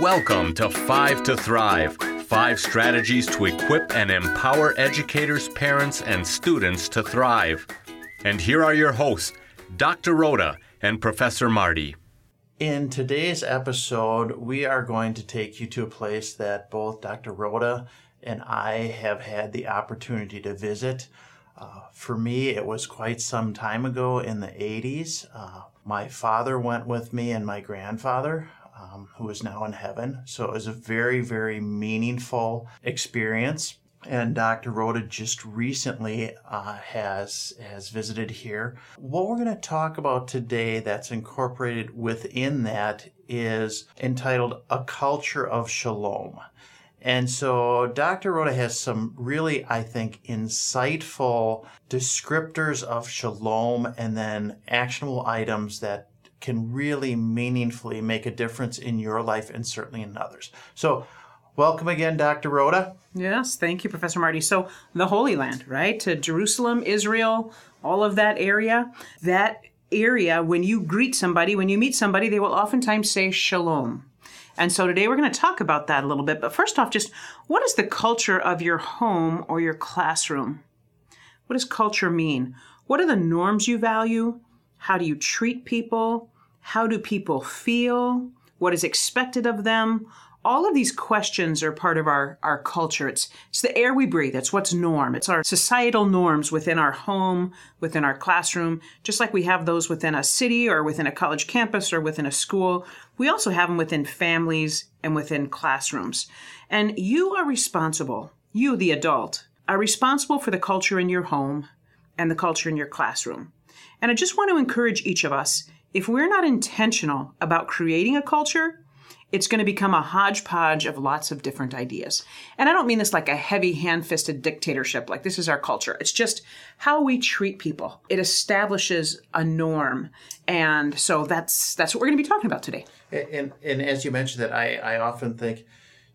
Welcome to Five to Thrive five strategies to equip and empower educators, parents, and students to thrive. And here are your hosts, Dr. Rhoda and Professor Marty. In today's episode, we are going to take you to a place that both Dr. Rhoda and I have had the opportunity to visit. Uh, for me, it was quite some time ago in the 80s. Uh, my father went with me and my grandfather um, who is now in heaven. So it was a very, very meaningful experience. And Dr. Rhoda just recently uh, has has visited here. What we're going to talk about today, that's incorporated within that, is entitled "A Culture of Shalom." And so Dr. Rhoda has some really, I think, insightful descriptors of shalom and then actionable items that can really meaningfully make a difference in your life and certainly in others. So, welcome again, Dr. Rhoda. Yes, thank you, Professor Marty. So, the Holy Land, right? To Jerusalem, Israel, all of that area. That area, when you greet somebody, when you meet somebody, they will oftentimes say shalom. And so today we're going to talk about that a little bit. But first off, just what is the culture of your home or your classroom? What does culture mean? What are the norms you value? How do you treat people? How do people feel? What is expected of them? All of these questions are part of our, our culture. It's, it's the air we breathe. It's what's norm. It's our societal norms within our home, within our classroom, just like we have those within a city or within a college campus or within a school. We also have them within families and within classrooms. And you are responsible, you, the adult, are responsible for the culture in your home and the culture in your classroom. And I just want to encourage each of us if we're not intentional about creating a culture, it's going to become a hodgepodge of lots of different ideas. And I don't mean this like a heavy hand fisted dictatorship, like this is our culture. It's just how we treat people. It establishes a norm. And so that's that's what we're going to be talking about today. And, and, and as you mentioned that, I, I often think,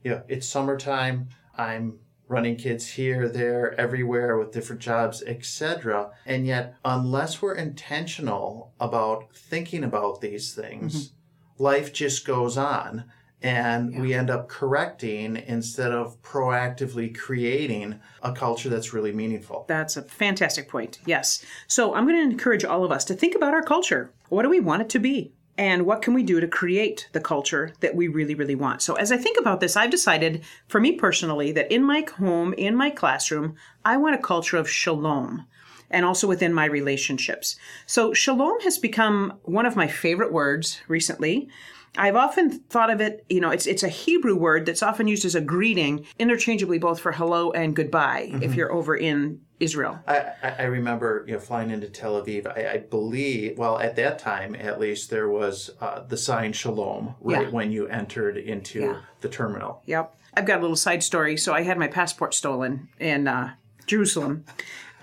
you know, it's summertime. I'm running kids here, there, everywhere with different jobs, etc. And yet, unless we're intentional about thinking about these things, mm-hmm. life just goes on. And yeah. we end up correcting instead of proactively creating a culture that's really meaningful. That's a fantastic point. Yes. So I'm going to encourage all of us to think about our culture. What do we want it to be? And what can we do to create the culture that we really, really want? So, as I think about this, I've decided for me personally that in my home, in my classroom, I want a culture of shalom and also within my relationships. So, shalom has become one of my favorite words recently. I've often thought of it, you know, it's it's a Hebrew word that's often used as a greeting, interchangeably both for hello and goodbye mm-hmm. if you're over in Israel. I, I remember you know flying into Tel Aviv. I, I believe well at that time at least there was uh, the sign Shalom right yeah. when you entered into yeah. the terminal. Yep. I've got a little side story. So I had my passport stolen in uh, Jerusalem,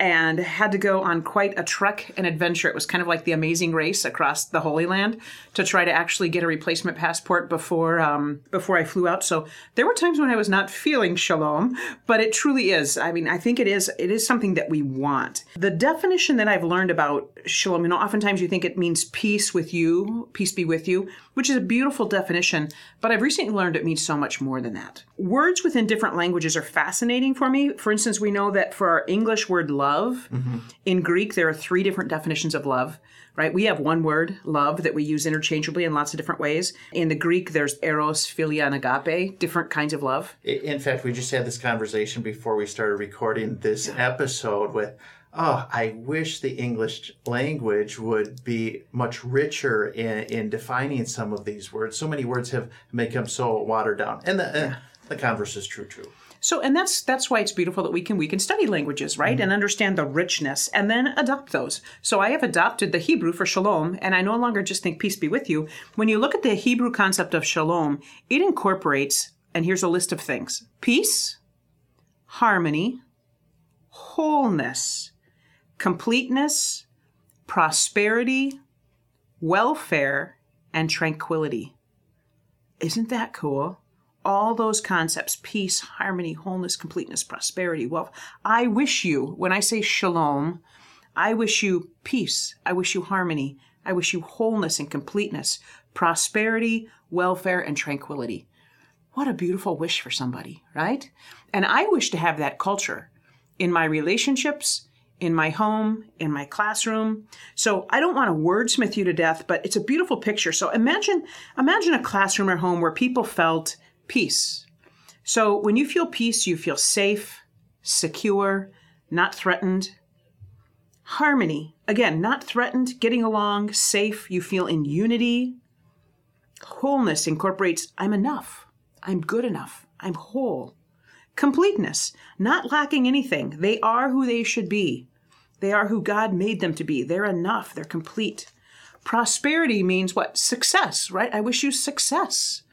and had to go on quite a trek and adventure. It was kind of like the amazing race across the Holy Land to try to actually get a replacement passport before um, before I flew out. So there were times when I was not feeling shalom, but it truly is. I mean, I think it is it is something that we want. The definition that I've learned about shalom, you know, oftentimes you think it means peace with you, peace be with you, which is a beautiful definition, but I've recently learned it means so much more than that. Words within different languages are fascinating for me. For instance, we know that for our English word love love. Mm-hmm. In Greek, there are three different definitions of love, right? We have one word, love, that we use interchangeably in lots of different ways. In the Greek, there's eros, philia, and agape, different kinds of love. In fact, we just had this conversation before we started recording this yeah. episode with oh, I wish the English language would be much richer in, in defining some of these words. So many words have become so watered down. And the, yeah. uh, the converse is true, too. So, and that's that's why it's beautiful that we can we can study languages, right, mm-hmm. and understand the richness, and then adopt those. So, I have adopted the Hebrew for shalom, and I no longer just think peace be with you. When you look at the Hebrew concept of shalom, it incorporates, and here's a list of things: peace, harmony, wholeness, completeness, prosperity, welfare, and tranquility. Isn't that cool? All those concepts peace, harmony, wholeness, completeness, prosperity, wealth. I wish you, when I say shalom, I wish you peace. I wish you harmony. I wish you wholeness and completeness, prosperity, welfare, and tranquility. What a beautiful wish for somebody, right? And I wish to have that culture in my relationships, in my home, in my classroom. So I don't want to wordsmith you to death, but it's a beautiful picture. So imagine imagine a classroom or home where people felt peace. So when you feel peace, you feel safe, secure, not threatened. Harmony, again, not threatened, getting along, safe, you feel in unity. Wholeness incorporates I'm enough, I'm good enough, I'm whole. Completeness, not lacking anything. They are who they should be. They are who God made them to be. They're enough, they're complete. Prosperity means what? Success, right? I wish you success.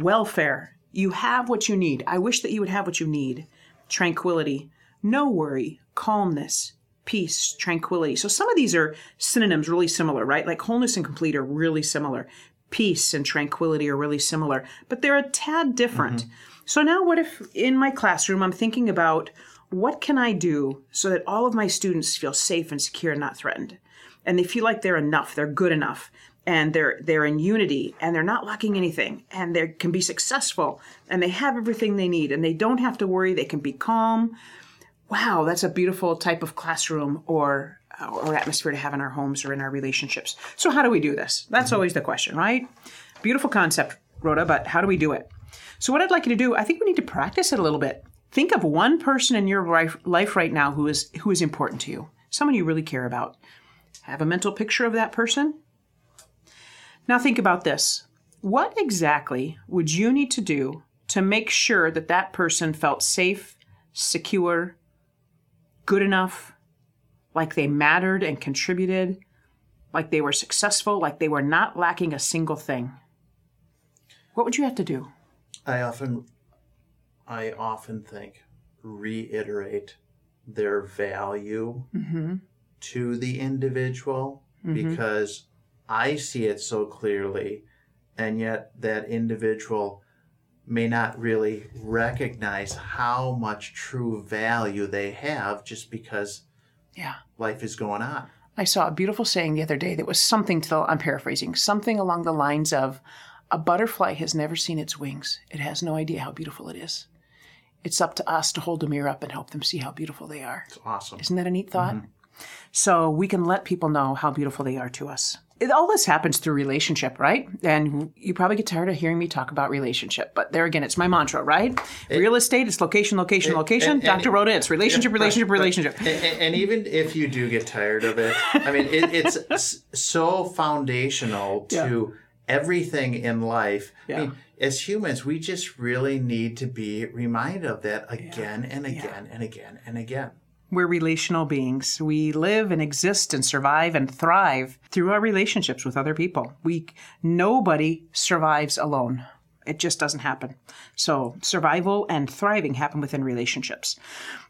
Welfare, you have what you need. I wish that you would have what you need. Tranquility, no worry, calmness, peace, tranquility. So some of these are synonyms really similar, right? Like wholeness and complete are really similar. Peace and tranquility are really similar, but they're a tad different. Mm-hmm. So now what if in my classroom I'm thinking about what can I do so that all of my students feel safe and secure and not threatened? And they feel like they're enough, they're good enough, and they're they're in unity and they're not lacking anything and they can be successful and they have everything they need and they don't have to worry, they can be calm. Wow, that's a beautiful type of classroom or or atmosphere to have in our homes or in our relationships. So how do we do this? That's mm-hmm. always the question, right? Beautiful concept, Rhoda, but how do we do it? So, what I'd like you to do, I think we need to practice it a little bit. Think of one person in your life right now who is who is important to you, someone you really care about. Have a mental picture of that person. Now think about this. What exactly would you need to do to make sure that that person felt safe, secure, good enough, like they mattered and contributed, like they were successful, like they were not lacking a single thing? What would you have to do? I often, I often think, reiterate their value mm-hmm. to the individual mm-hmm. because I see it so clearly, and yet that individual may not really recognize how much true value they have just because yeah life is going on. I saw a beautiful saying the other day that was something to the, I'm paraphrasing, something along the lines of a butterfly has never seen its wings. It has no idea how beautiful it is. It's up to us to hold the mirror up and help them see how beautiful they are. It's awesome. Isn't that a neat thought? Mm-hmm. So we can let people know how beautiful they are to us. It, all this happens through relationship, right? And you probably get tired of hearing me talk about relationship, but there again, it's my mantra, right? It, Real estate, it's location, location, it, location. And, and, Dr. Rhoda, it's relationship, yeah, relationship, but, relationship. And, and, even if you do get tired of it, I mean, it's so foundational to. Yeah everything in life. Yeah. I mean, as humans, we just really need to be reminded of that again and again and again and again. We're relational beings. We live and exist and survive and thrive through our relationships with other people. We nobody survives alone. It just doesn't happen. So, survival and thriving happen within relationships.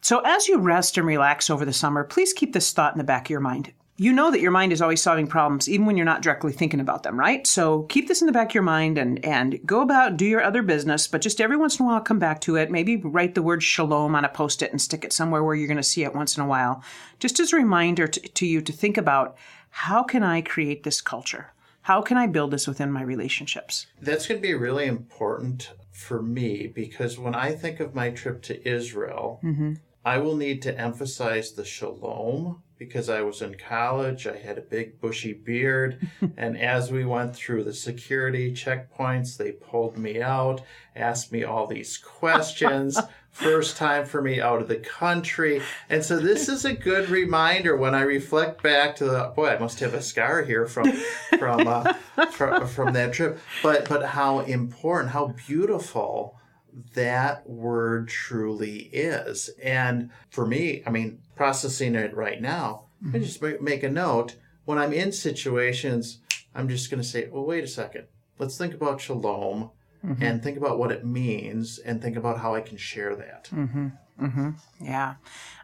So, as you rest and relax over the summer, please keep this thought in the back of your mind you know that your mind is always solving problems even when you're not directly thinking about them right? So keep this in the back of your mind and and go about do your other business but just every once in a while come back to it. Maybe write the word shalom on a post-it and stick it somewhere where you're going to see it once in a while just as a reminder to, to you to think about how can i create this culture? How can i build this within my relationships? That's going to be really important for me because when i think of my trip to israel mm-hmm. i will need to emphasize the shalom because I was in college. I had a big bushy beard. and as we went through the security checkpoints, they pulled me out, asked me all these questions. First time for me out of the country. And so this is a good reminder when I reflect back to the boy, I must have a scar here from from uh, from, from that trip. But but how important, how beautiful that word truly is. And for me, I mean, processing it right now, mm-hmm. I just make a note. When I'm in situations, I'm just going to say, well, wait a second. Let's think about shalom mm-hmm. and think about what it means and think about how I can share that. Mm-hmm. mm-hmm. Yeah.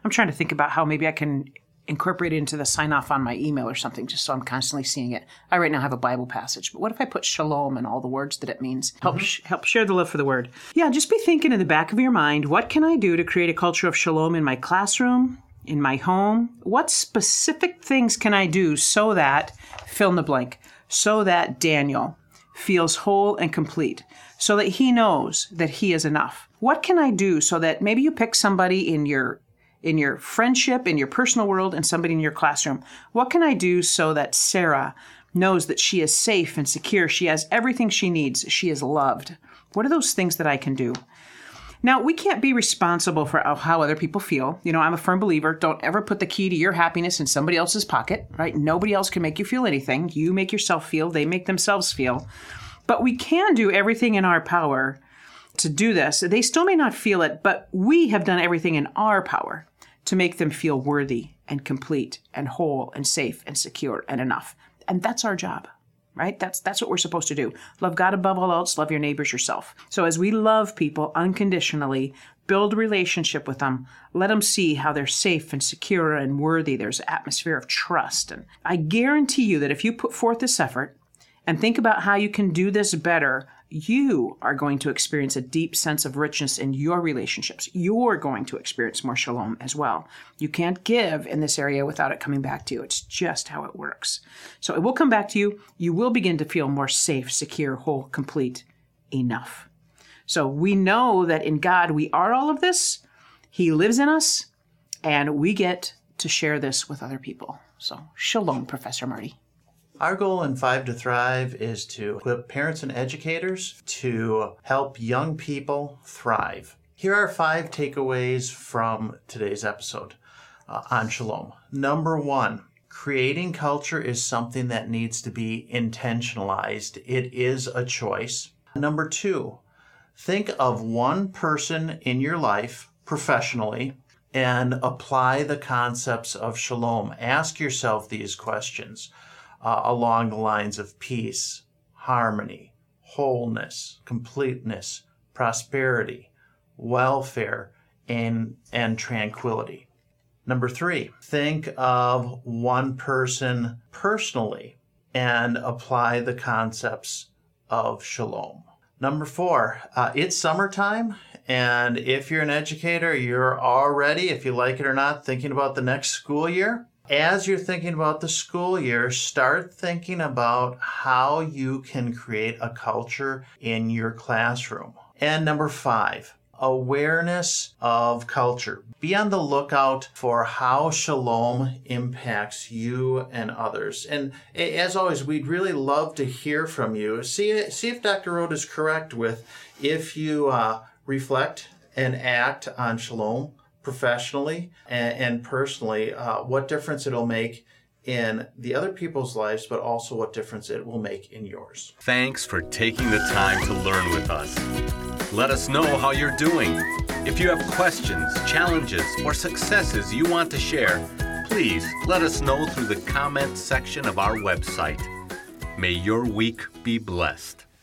I'm trying to think about how maybe I can incorporate it into the sign off on my email or something, just so I'm constantly seeing it. I right now have a Bible passage, but what if I put shalom and all the words that it means? Help mm-hmm. sh- help share the love for the word. Yeah, just be thinking in the back of your mind, what can I do to create a culture of shalom in my classroom, in my home? What specific things can I do so that fill in the blank, so that Daniel, feels whole and complete, so that he knows that he is enough. What can I do so that maybe you pick somebody in your in your friendship, in your personal world, and somebody in your classroom? What can I do so that Sarah knows that she is safe and secure? She has everything she needs. She is loved. What are those things that I can do? Now, we can't be responsible for how other people feel. You know, I'm a firm believer. Don't ever put the key to your happiness in somebody else's pocket, right? Nobody else can make you feel anything. You make yourself feel, they make themselves feel. But we can do everything in our power to do this. They still may not feel it, but we have done everything in our power to make them feel worthy and complete and whole and safe and secure and enough. And that's our job right? That's that's what we're supposed to do. Love God above all else, love your neighbors yourself. So as we love people unconditionally, build relationship with them, let them see how they're safe and secure and worthy. There's an atmosphere of trust. And I guarantee you that if you put forth this effort and think about how you can do this better, you are going to experience a deep sense of richness in your relationships. You're going to experience more shalom as well. You can't give in this area without it coming back to you. It's just how it works. So it will come back to you. You will begin to feel more safe, secure, whole, complete, enough. So we know that in God we are all of this. He lives in us, and we get to share this with other people. So shalom, Professor Marty. Our goal in Five to Thrive is to equip parents and educators to help young people thrive. Here are five takeaways from today's episode uh, on Shalom. Number one, creating culture is something that needs to be intentionalized, it is a choice. Number two, think of one person in your life professionally and apply the concepts of shalom. Ask yourself these questions uh, along the lines of peace, harmony, wholeness, completeness, prosperity, welfare, and, and tranquility. Number three, think of one person personally and apply the concepts of shalom. Number four, uh, it's summertime, and if you're an educator, you're already, if you like it or not, thinking about the next school year as you're thinking about the school year, start thinking about how you can create a culture in your classroom. And number five, awareness of culture. Be on the lookout for how shalom impacts you and others. And as always, we'd really love to hear from you. See, see if Dr. Rhoda is correct with if you uh, reflect and act on shalom professionally and, and personally, uh, what difference it'll make in the other people's lives, but also what difference it will make in yours. Thanks for taking the time to learn with us. Let us know how you're doing. If you have questions, challenges, or successes you want to share, please let us know through the comments section of our website. May your week be blessed.